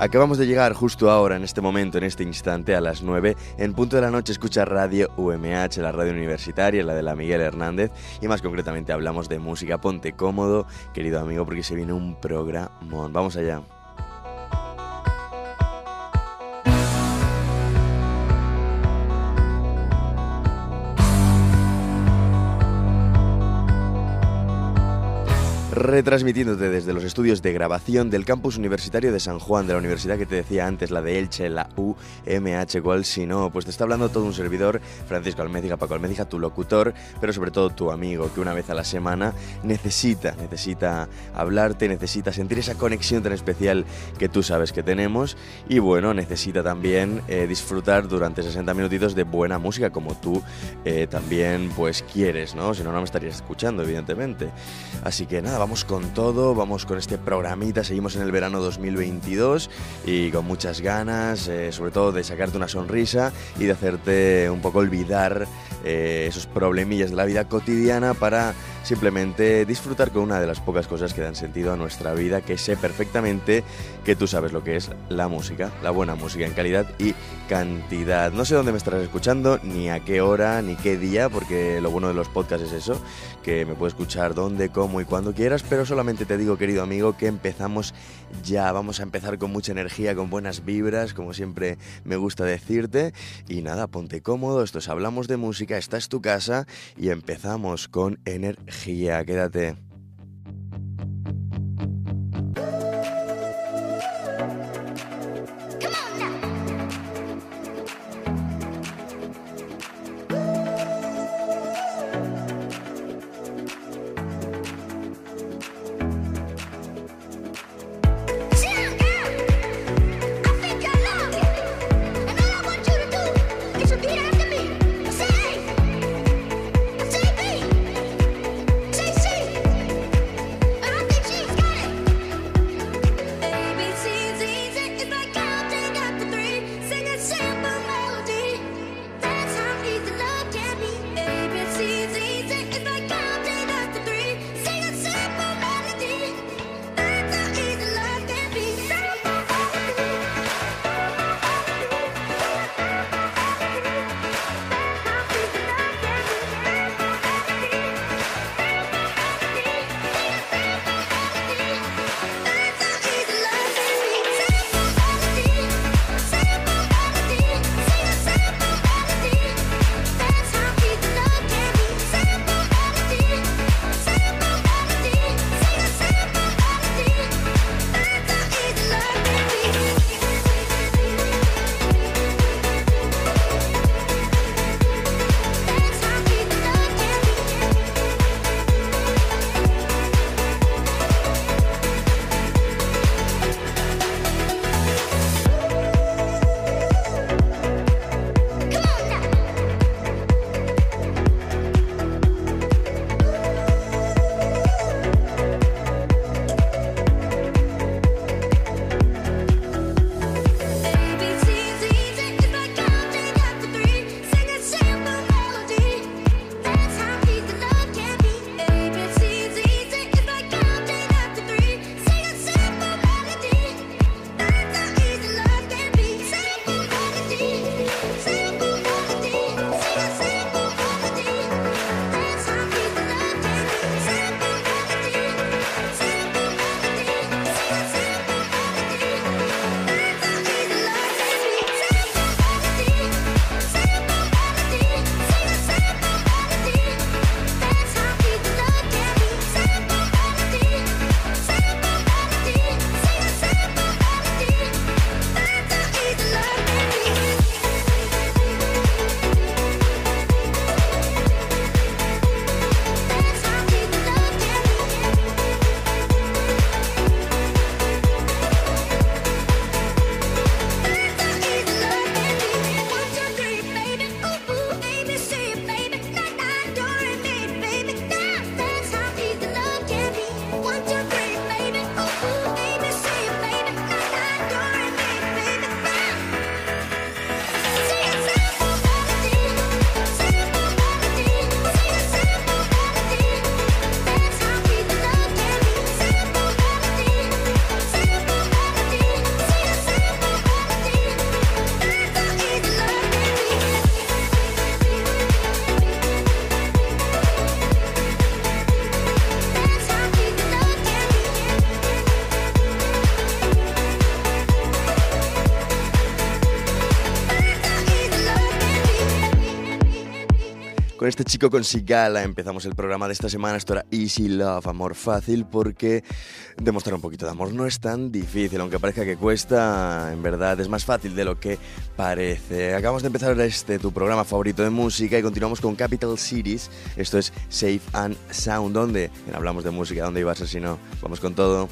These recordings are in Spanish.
Acabamos de llegar justo ahora, en este momento, en este instante, a las 9. En punto de la noche escucha Radio UMH, la radio universitaria, la de la Miguel Hernández. Y más concretamente hablamos de música. Ponte cómodo, querido amigo, porque se viene un programón. Vamos allá. Retransmitiéndote desde los estudios de grabación del campus universitario de San Juan, de la universidad que te decía antes, la de Elche, la UMH, cual si no, pues te está hablando todo un servidor, Francisco Almédiga, Paco Almédiga, tu locutor, pero sobre todo tu amigo, que una vez a la semana necesita, necesita hablarte, necesita sentir esa conexión tan especial que tú sabes que tenemos y bueno, necesita también eh, disfrutar durante 60 minutitos de buena música como tú eh, también pues quieres, ¿no? Si no, no me estarías escuchando, evidentemente. Así que nada, vamos con todo, vamos con este programita, seguimos en el verano 2022 y con muchas ganas, eh, sobre todo de sacarte una sonrisa y de hacerte un poco olvidar eh, esos problemillas de la vida cotidiana para simplemente disfrutar con una de las pocas cosas que dan sentido a nuestra vida, que sé perfectamente que tú sabes lo que es la música, la buena música en calidad y cantidad. No sé dónde me estarás escuchando, ni a qué hora, ni qué día, porque lo bueno de los podcasts es eso, que me puedes escuchar donde, cómo y cuando quieras, pero solamente te digo, querido amigo, que empezamos ya. Vamos a empezar con mucha energía, con buenas vibras, como siempre me gusta decirte. Y nada, ponte cómodo, esto es Hablamos de Música, esta es tu casa y empezamos con energía. Quédate. Este chico con Sigala empezamos el programa de esta semana. Esto era Easy Love, amor fácil, porque demostrar un poquito de amor no es tan difícil, aunque parezca que cuesta, en verdad es más fácil de lo que parece. Acabamos de empezar este tu programa favorito de música y continuamos con Capital Cities. Esto es Safe and Sound. ¿Dónde? Hablamos de música, ¿dónde iba a ser si no? Vamos con todo.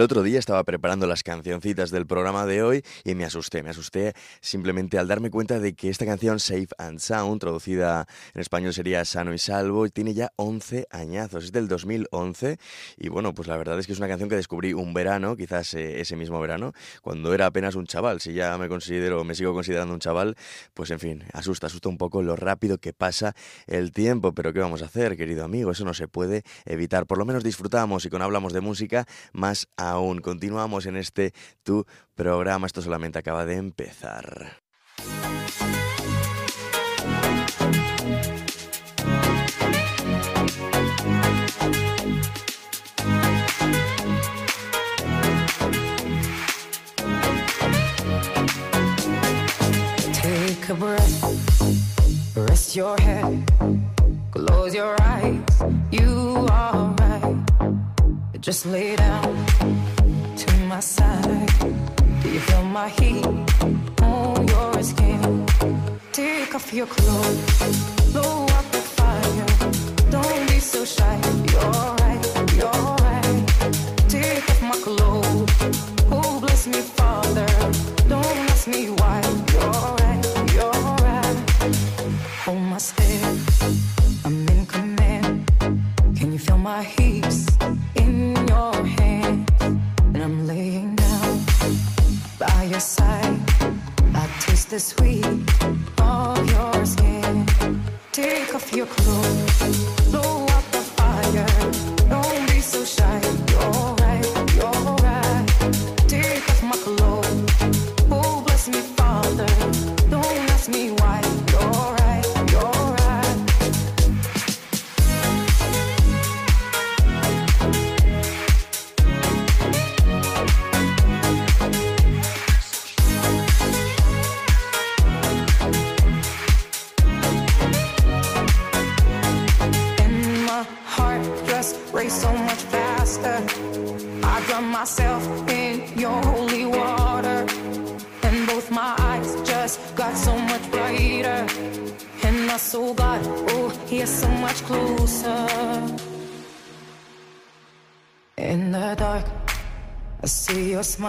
El otro día estaba preparando las cancioncitas del programa de hoy y me asusté, me asusté simplemente al darme cuenta de que esta canción Safe and Sound, traducida en español sería Sano y Salvo, tiene ya 11 añazos, es del 2011 y bueno, pues la verdad es que es una canción que descubrí un verano, quizás eh, ese mismo verano, cuando era apenas un chaval, si ya me considero, me sigo considerando un chaval, pues en fin, asusta, asusta un poco lo rápido que pasa el tiempo, pero ¿qué vamos a hacer, querido amigo? Eso no se puede evitar, por lo menos disfrutamos y cuando hablamos de música, más a aún. Continuamos en este tu programa. Esto solamente acaba de empezar. Take a breath, rest your head, close your eyes. You are Just lay Take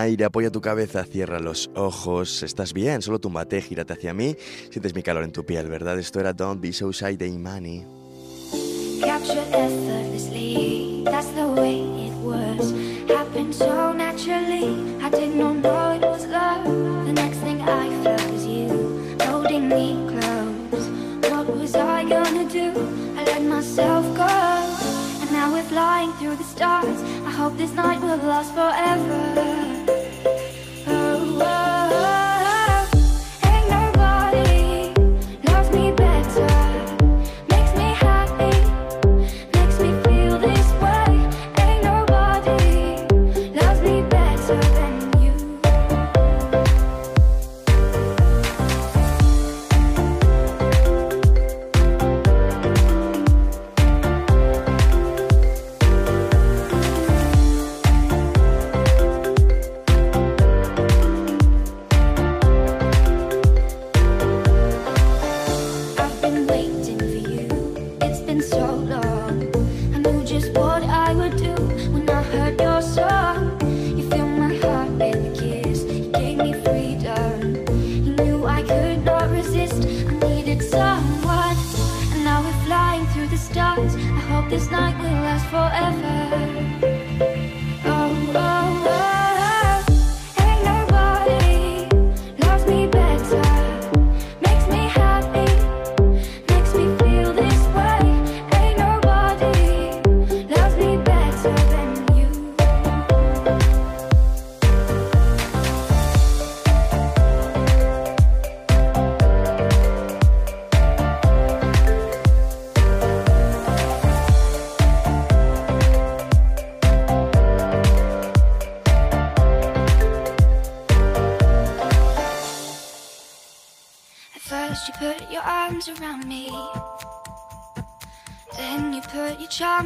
Aire, apoya tu cabeza, cierra los ojos. ¿Estás bien? Solo túmbate, gírate hacia mí. Sientes mi calor en tu piel, ¿verdad? Esto era Don't Be So Shy de Imani. Captured effortlessly, that's the way it was. Happened so naturally, I did not know it was love. The next thing I felt was you holding me close. What was I gonna do? I let myself go, and now we're flying through the stars. I hope this night will last forever.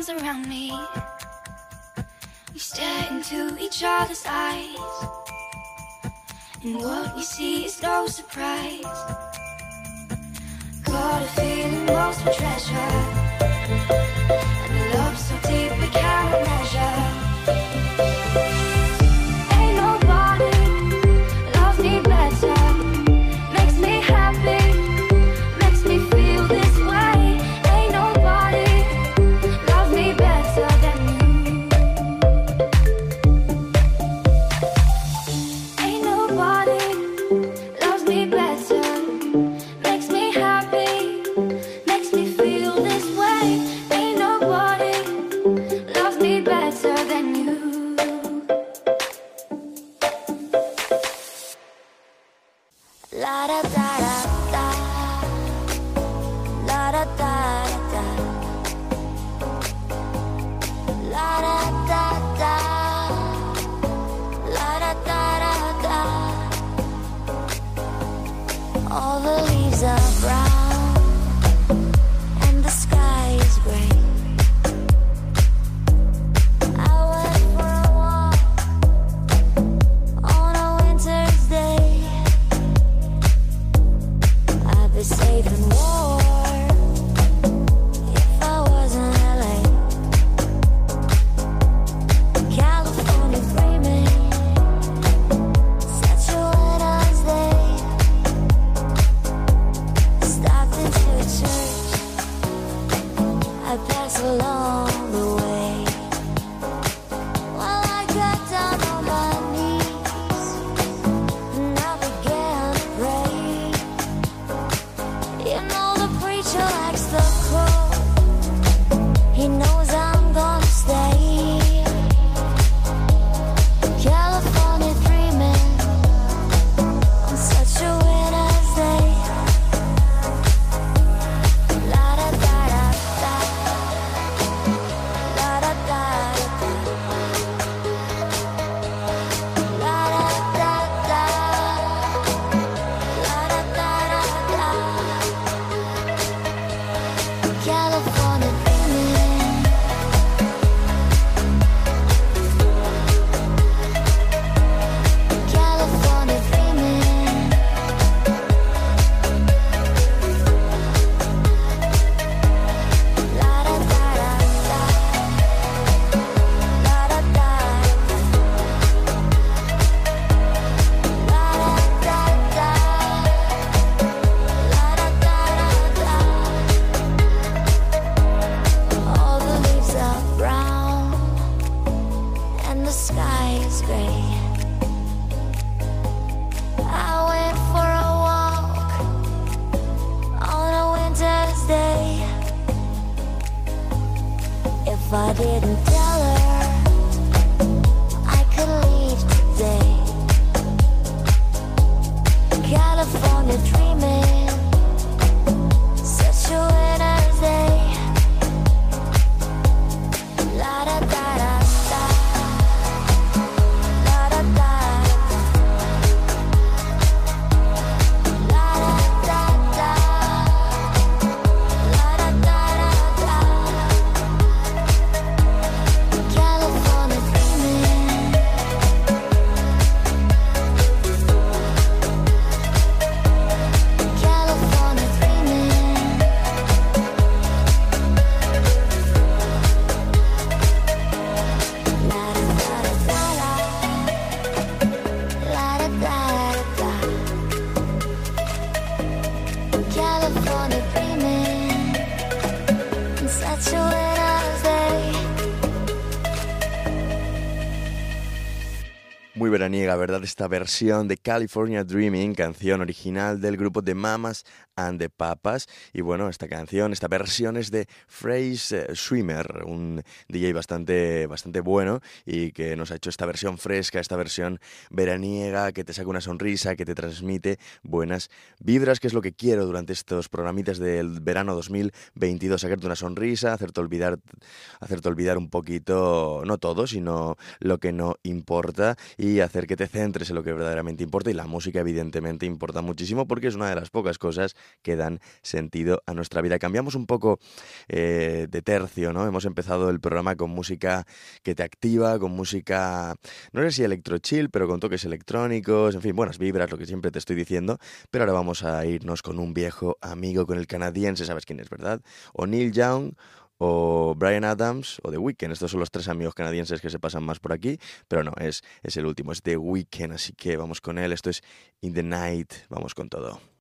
Charms around me. We stare into each other's eyes. And what we see is no surprise. Got a feeling lost for treasure. Veraniega, ¿verdad? Esta versión de California Dreaming, canción original del grupo de Mamas and the Papas. Y bueno, esta canción, esta versión es de Phrase eh, Swimmer, un DJ bastante, bastante bueno y que nos ha hecho esta versión fresca, esta versión veraniega, que te saca una sonrisa, que te transmite buenas vibras, que es lo que quiero durante estos programitas del verano 2022, sacarte una sonrisa, hacerte olvidar, hacerte olvidar un poquito, no todo, sino lo que no importa y hacer que te centres en lo que verdaderamente importa y la música evidentemente importa muchísimo porque es una de las pocas cosas que dan sentido a nuestra vida. Cambiamos un poco eh, de tercio, ¿no? Hemos empezado el programa con música que te activa, con música, no sé si electro chill, pero con toques electrónicos, en fin, buenas vibras, lo que siempre te estoy diciendo. Pero ahora vamos a irnos con un viejo amigo, con el canadiense, ¿sabes quién es, verdad? O Neil Young o Brian Adams o The Weeknd. Estos son los tres amigos canadienses que se pasan más por aquí, pero no, es, es el último, es The Weeknd, así que vamos con él. Esto es In the Night, vamos con todo.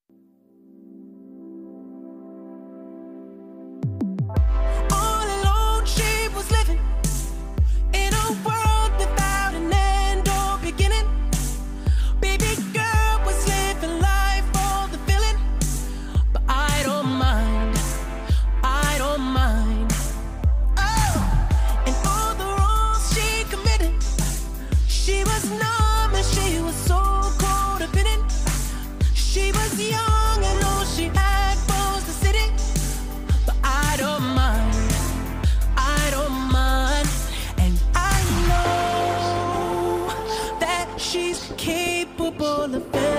She's capable of.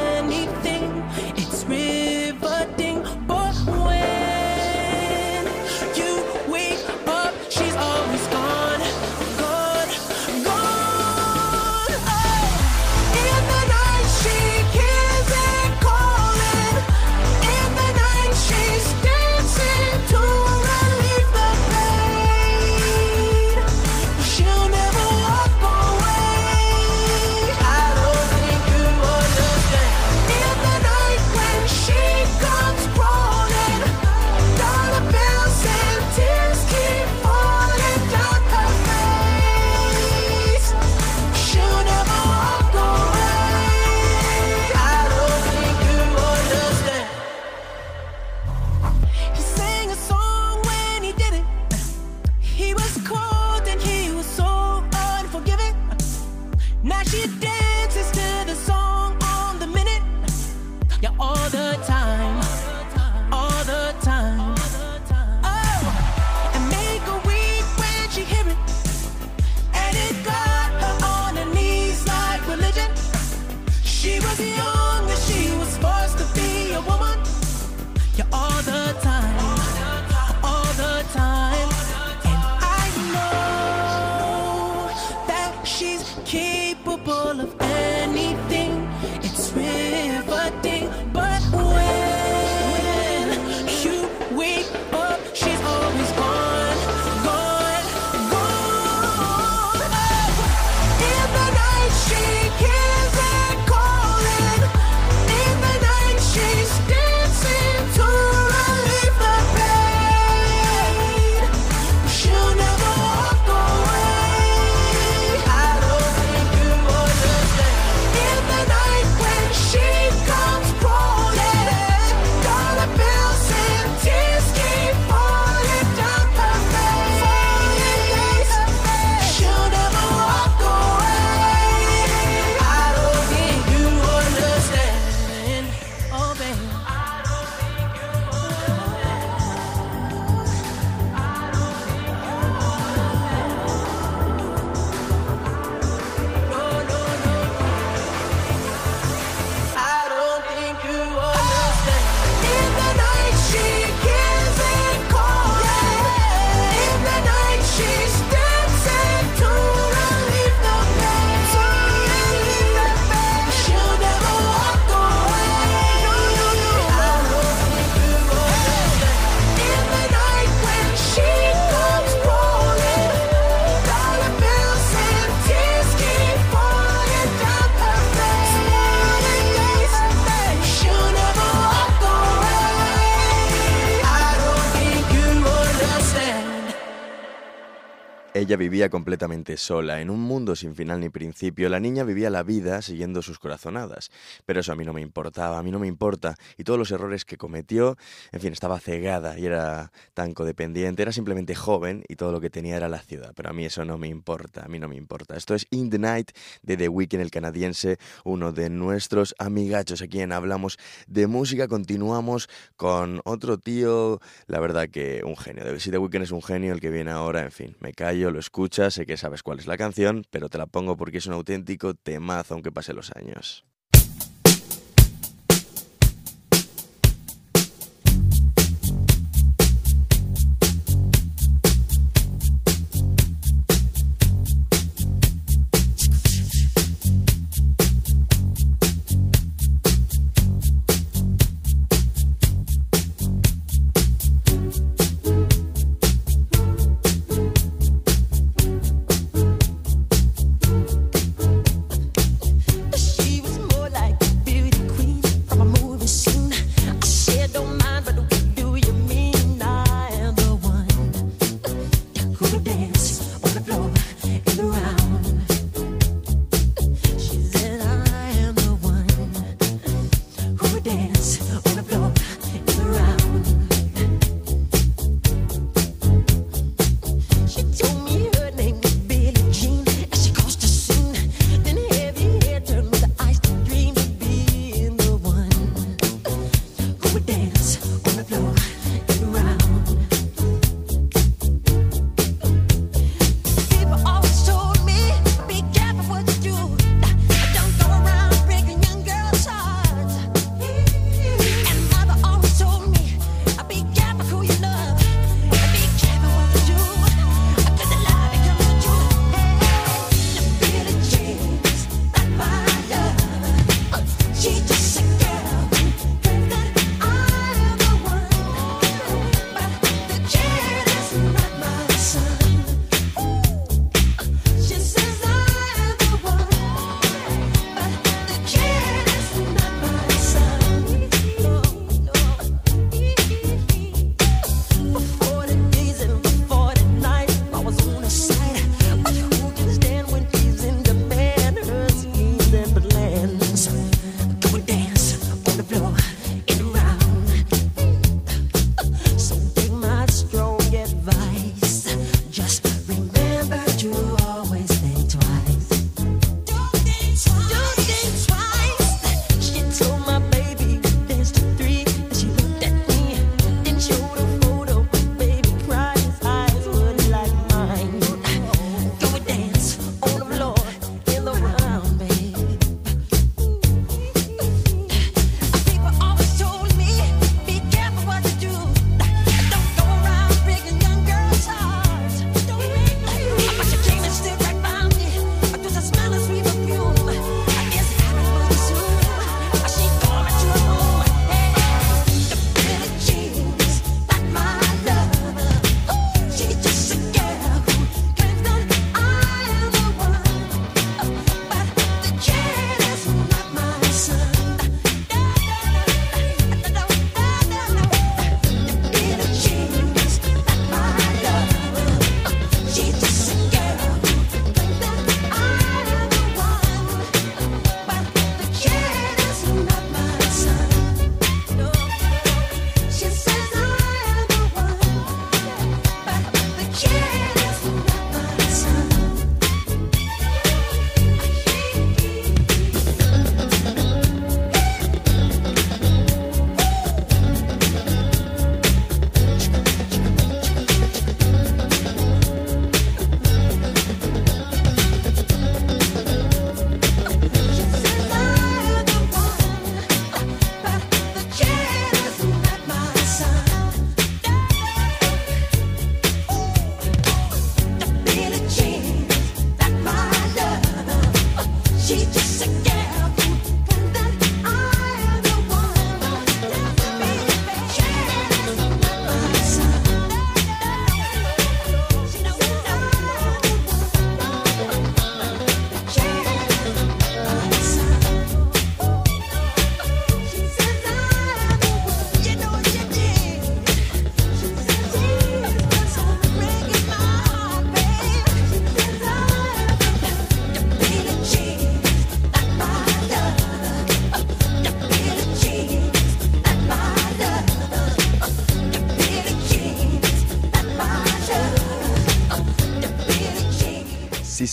Vivía completamente sola, en un mundo sin final ni principio. La niña vivía la vida siguiendo sus corazonadas. Pero eso a mí no me importaba, a mí no me importa. Y todos los errores que cometió, en fin, estaba cegada y era tan codependiente. Era simplemente joven y todo lo que tenía era la ciudad. Pero a mí eso no me importa, a mí no me importa. Esto es In the Night de The Weeknd, el canadiense, uno de nuestros amigachos aquí en Hablamos de Música. Continuamos con otro tío, la verdad que un genio. Si The Weeknd es un genio, el que viene ahora, en fin, me callo lo sé que sabes cuál es la canción, pero te la pongo porque es un auténtico temazo aunque pasen los años.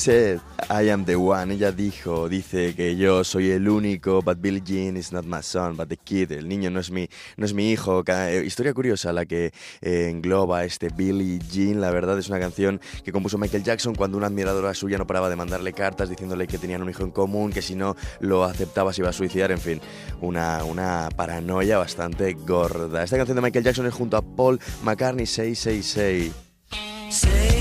I am the one. Ella dijo, dice que yo soy el único, but Billie Jean is not my son, but the kid. El niño no es mi, no es mi hijo. Eh, historia curiosa la que eh, engloba este Billie Jean. La verdad es una canción que compuso Michael Jackson cuando una admiradora suya no paraba de mandarle cartas diciéndole que tenían un hijo en común, que si no lo aceptaba se iba a suicidar. En fin, una, una paranoia bastante gorda. Esta canción de Michael Jackson es junto a Paul McCartney 666.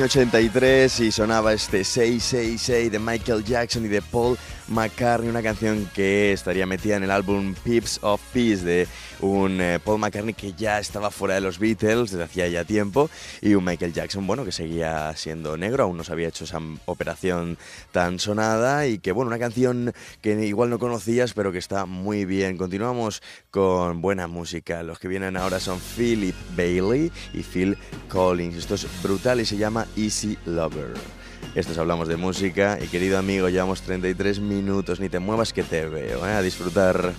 Año 83 y sonaba este 666 de Michael Jackson y de Paul McCartney, una canción que estaría metida en el álbum Pips of Peace de un eh, Paul McCartney que ya estaba fuera de los Beatles desde hacía ya tiempo y un Michael Jackson, bueno, que seguía siendo negro, aún no se había hecho esa operación tan sonada y que, bueno, una canción que igual no conocías pero que está muy bien. Continuamos con buena música. Los que vienen ahora son Philip Bailey y Phil Collins. Esto es brutal y se llama Easy Lover. Estos hablamos de música y querido amigo, llevamos 33 minutos, ni te muevas que te veo, ¿eh? a disfrutar.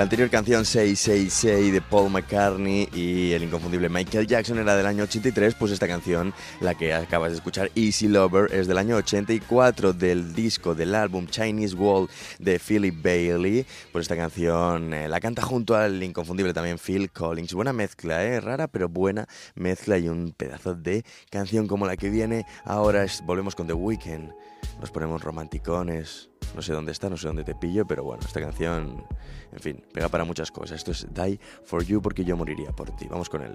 La anterior canción 666 de Paul McCartney y el inconfundible Michael Jackson era del año 83, pues esta canción, la que acabas de escuchar, Easy Lover, es del año 84 del disco del álbum Chinese Wall de Philip Bailey. Pues esta canción eh, la canta junto al inconfundible también Phil Collins. Buena mezcla, ¿eh? Rara pero buena mezcla y un pedazo de canción como la que viene. Ahora volvemos con The Weeknd. Nos ponemos romanticones. No sé dónde está, no sé dónde te pillo, pero bueno, esta canción, en fin, pega para muchas cosas. Esto es Die for You porque yo moriría por ti. Vamos con él.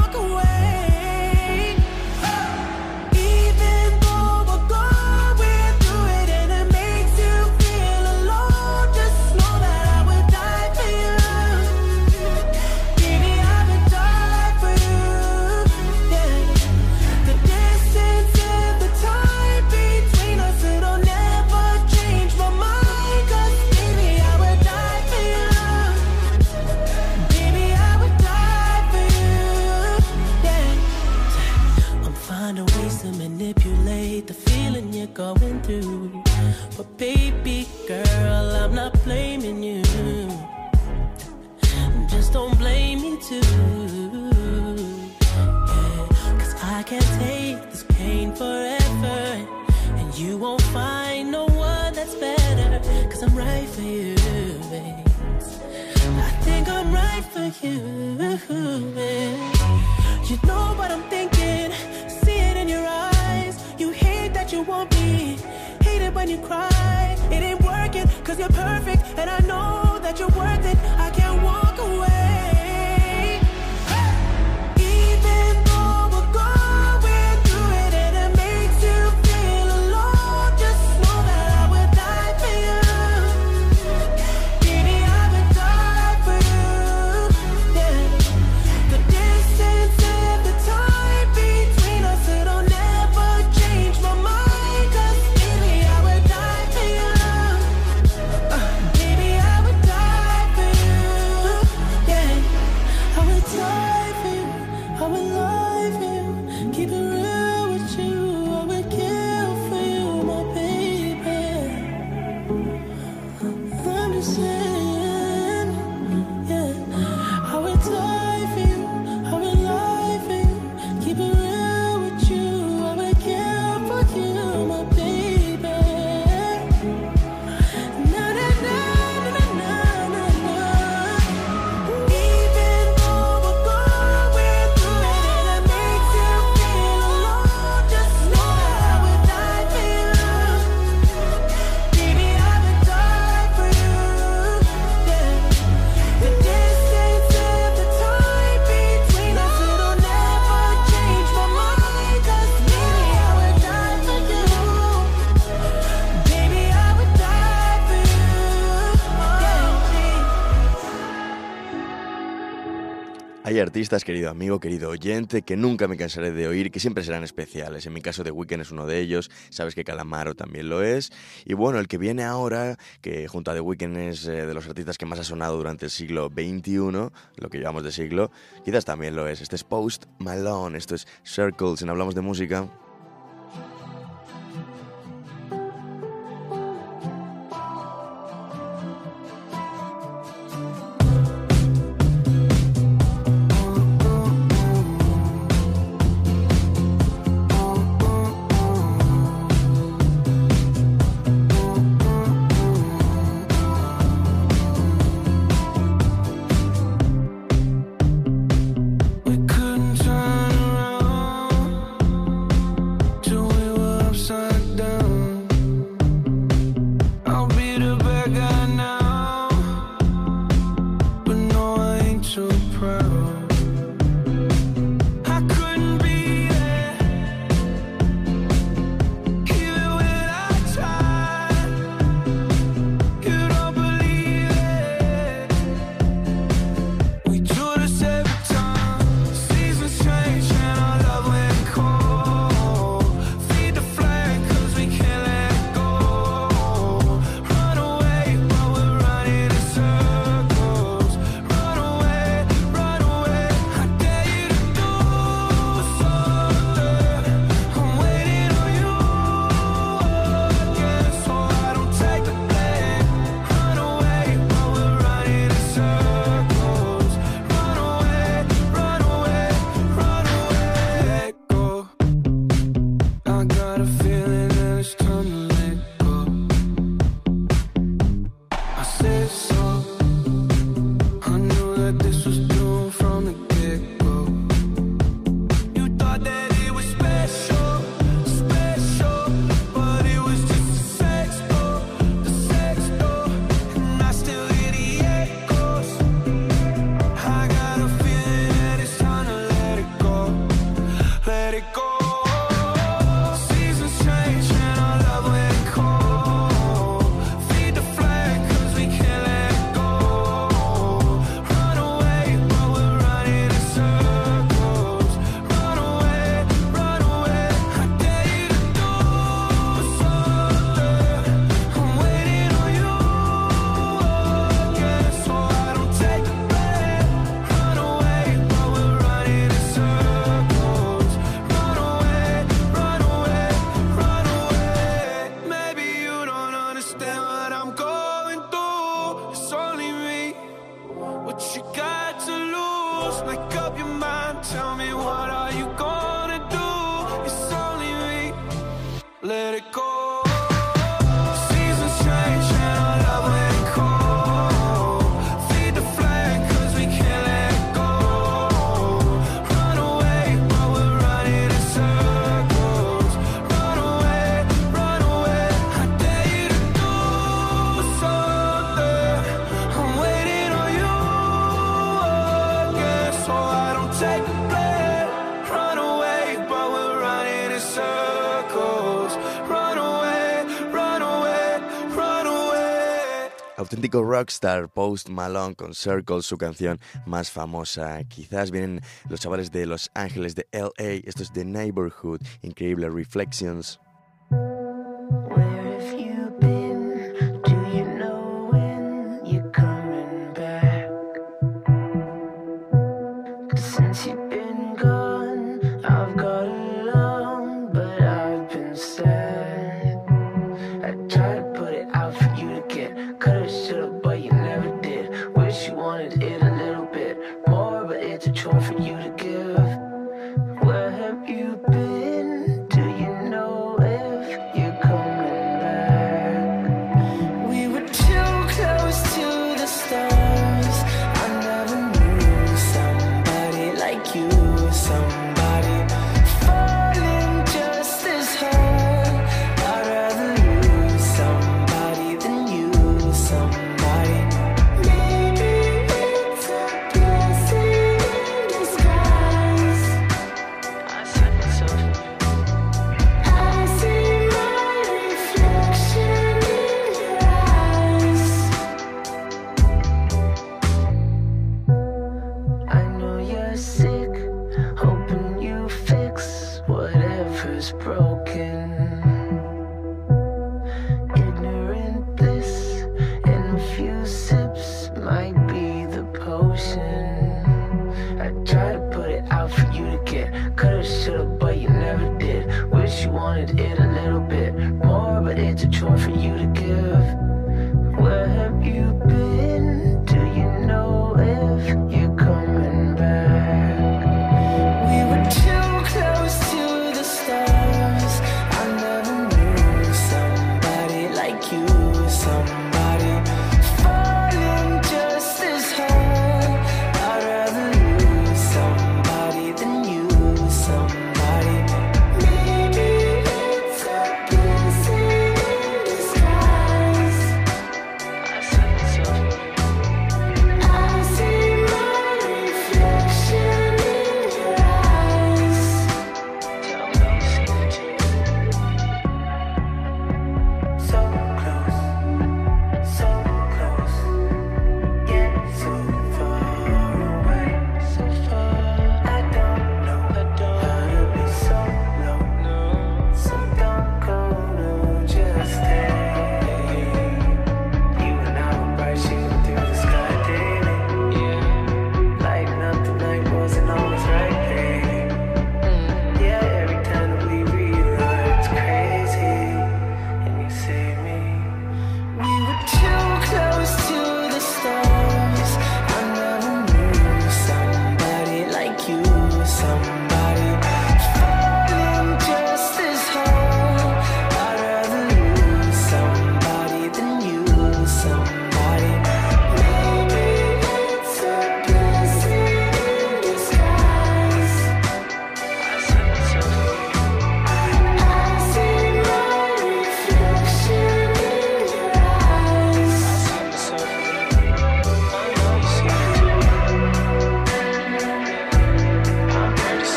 when you cry. It ain't working cause you're perfect. And I know that you're worth it. I can't walk away. Artistas, querido amigo, querido oyente, que nunca me cansaré de oír, que siempre serán especiales. En mi caso, The Weeknd es uno de ellos, sabes que Calamaro también lo es. Y bueno, el que viene ahora, que junto a The Weeknd es eh, de los artistas que más ha sonado durante el siglo XXI, lo que llevamos de siglo, quizás también lo es. Este es Post Malone, esto es Circles, en Hablamos de Música. rockstar Post Malone con Circle, su canción más famosa. Quizás vienen los chavales de Los Ángeles de LA, esto es The Neighborhood, increíble Reflections.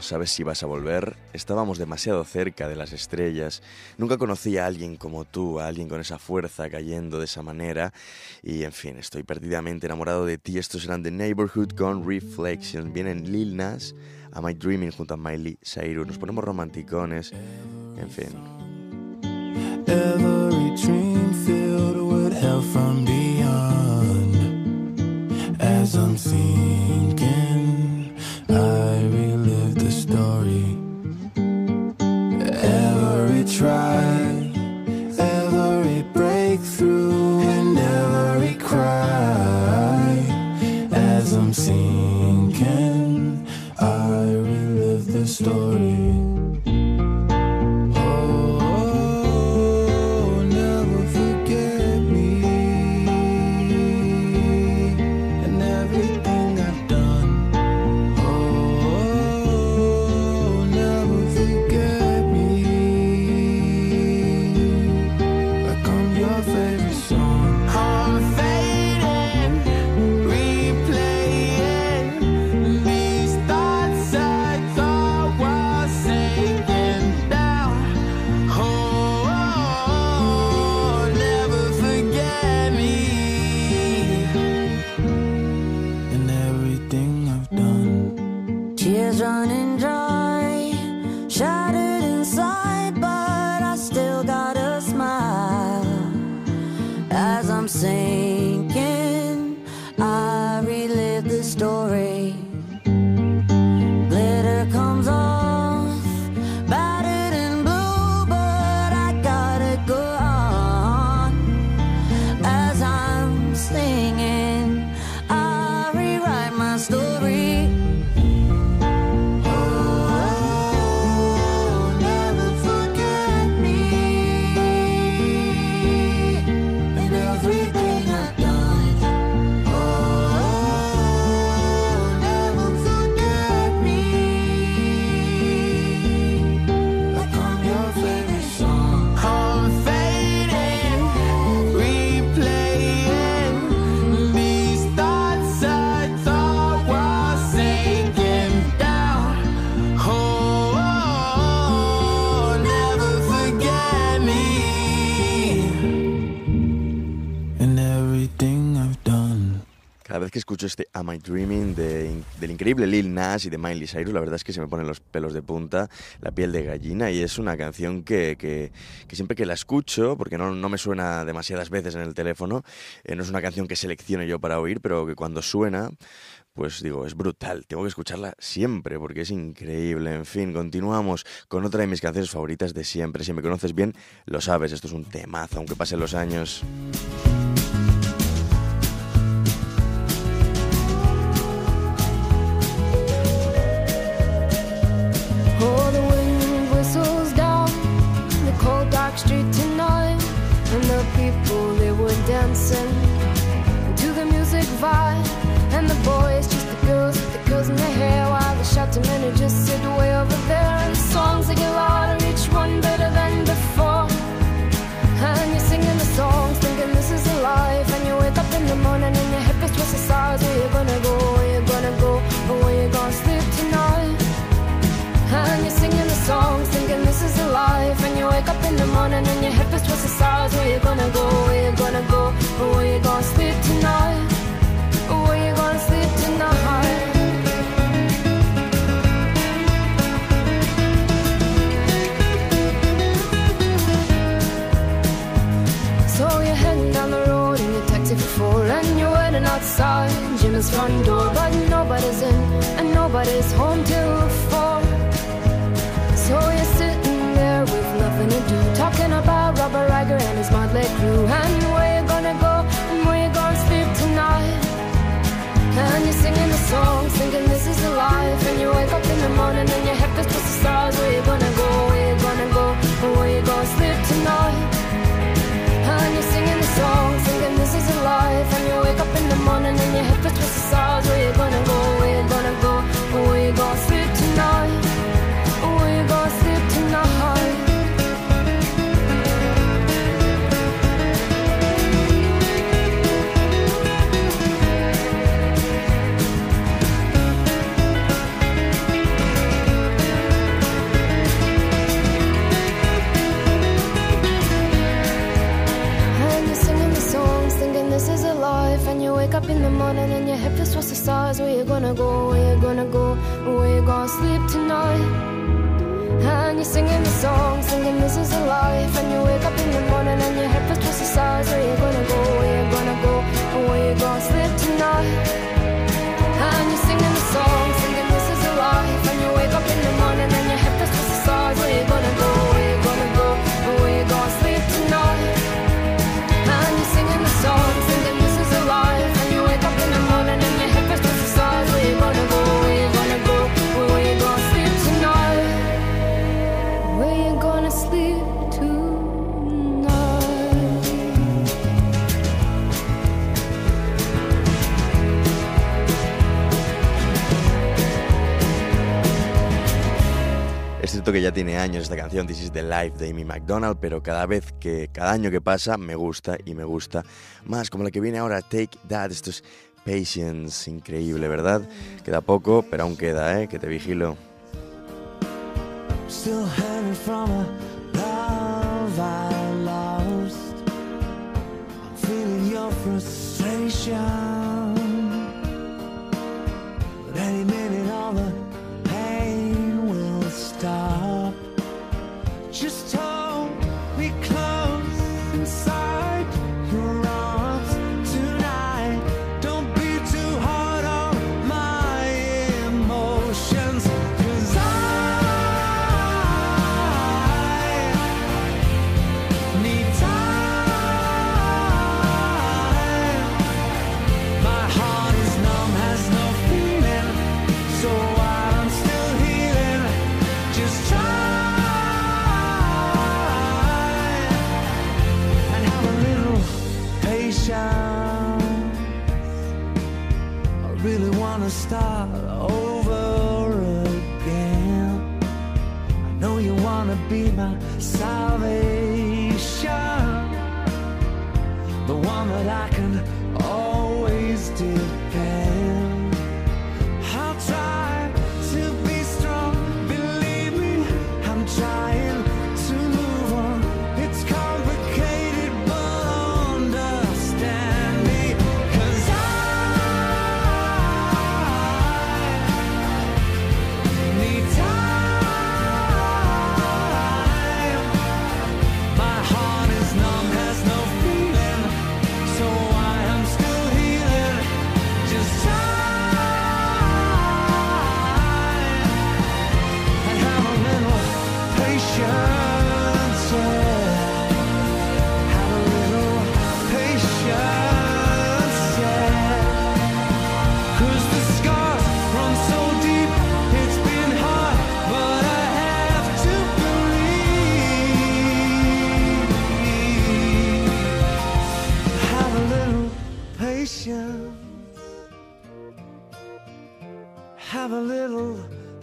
sabes si vas a volver. Estábamos demasiado cerca de las estrellas. Nunca conocí a alguien como tú, a alguien con esa fuerza cayendo de esa manera. Y en fin, estoy perdidamente enamorado de ti. Estos eran The Neighborhood con Reflections. Vienen Lil Nas, Am I Dreaming junto a Miley Cyrus. Nos ponemos romanticones. En fin. Try, every breakthrough, and every cry. As I'm sinking, I relive the story. Am I Dreaming de- del increíble Lil Nas y de Miley Cyrus, la verdad es que se me ponen los pelos de punta, la piel de gallina y es una canción que, que- que siempre que la escucho, porque no, no me suena demasiadas veces en el teléfono, eh, no es una canción que seleccione yo para oír, pero que cuando suena, pues digo, es brutal, tengo que escucharla siempre porque es increíble. En fin, continuamos con otra de mis canciones favoritas de siempre. Si me conoces bien, lo sabes, esto es un temazo, aunque pasen los años. Hip is. Where you gonna go? Where you gonna go? Where you gonna sleep tonight? Where you gonna sleep tonight? So you're heading down the road in your taxi for four And you're waiting outside Jimmy's front door But nobody's in and nobody's home till his And where you gonna go and where you gonna sleep tonight and you're singing the songs, thinking this is a life. And you wake up in the morning and your head feels just the stars. Where you gonna años esta canción, This is the Life de Amy McDonald, pero cada vez que, cada año que pasa, me gusta y me gusta más. Como la que viene ahora, Take That, esto es Patience, increíble, ¿verdad? Queda poco, pero aún queda, ¿eh? Que te vigilo. Still hanging from a love I lost. I'm feeling your frustration.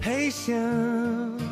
A little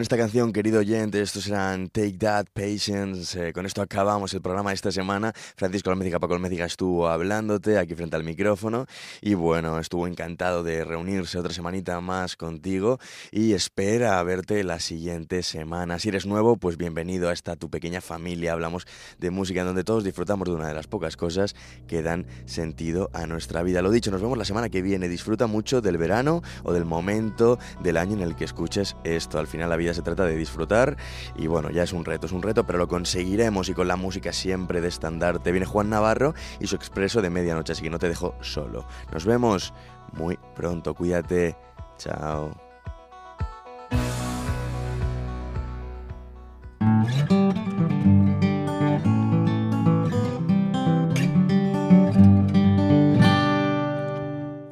con esta canción, querido oyente, estos eran Take That, Patience. eh, con esto acabamos el programa de esta semana. Francisco Almédica, Paco Almédica estuvo hablándote aquí frente al micrófono. Y bueno, estuvo encantado de reunirse otra semanita más contigo. Y espera verte la siguiente semana. Si eres nuevo, pues bienvenido a esta tu pequeña familia. Hablamos de música en donde todos disfrutamos de una de las pocas cosas que dan sentido a nuestra vida. Lo dicho, nos vemos la semana que viene. Disfruta mucho del verano o del momento del año en el que escuches esto. Al final la se trata de disfrutar y bueno, ya es un reto, es un reto, pero lo conseguiremos y con la música siempre de estandarte. Viene Juan Navarro y su expreso de medianoche, así que no te dejo solo. Nos vemos muy pronto, cuídate. Chao.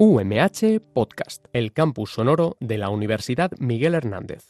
UMH Podcast, el campus sonoro de la Universidad Miguel Hernández.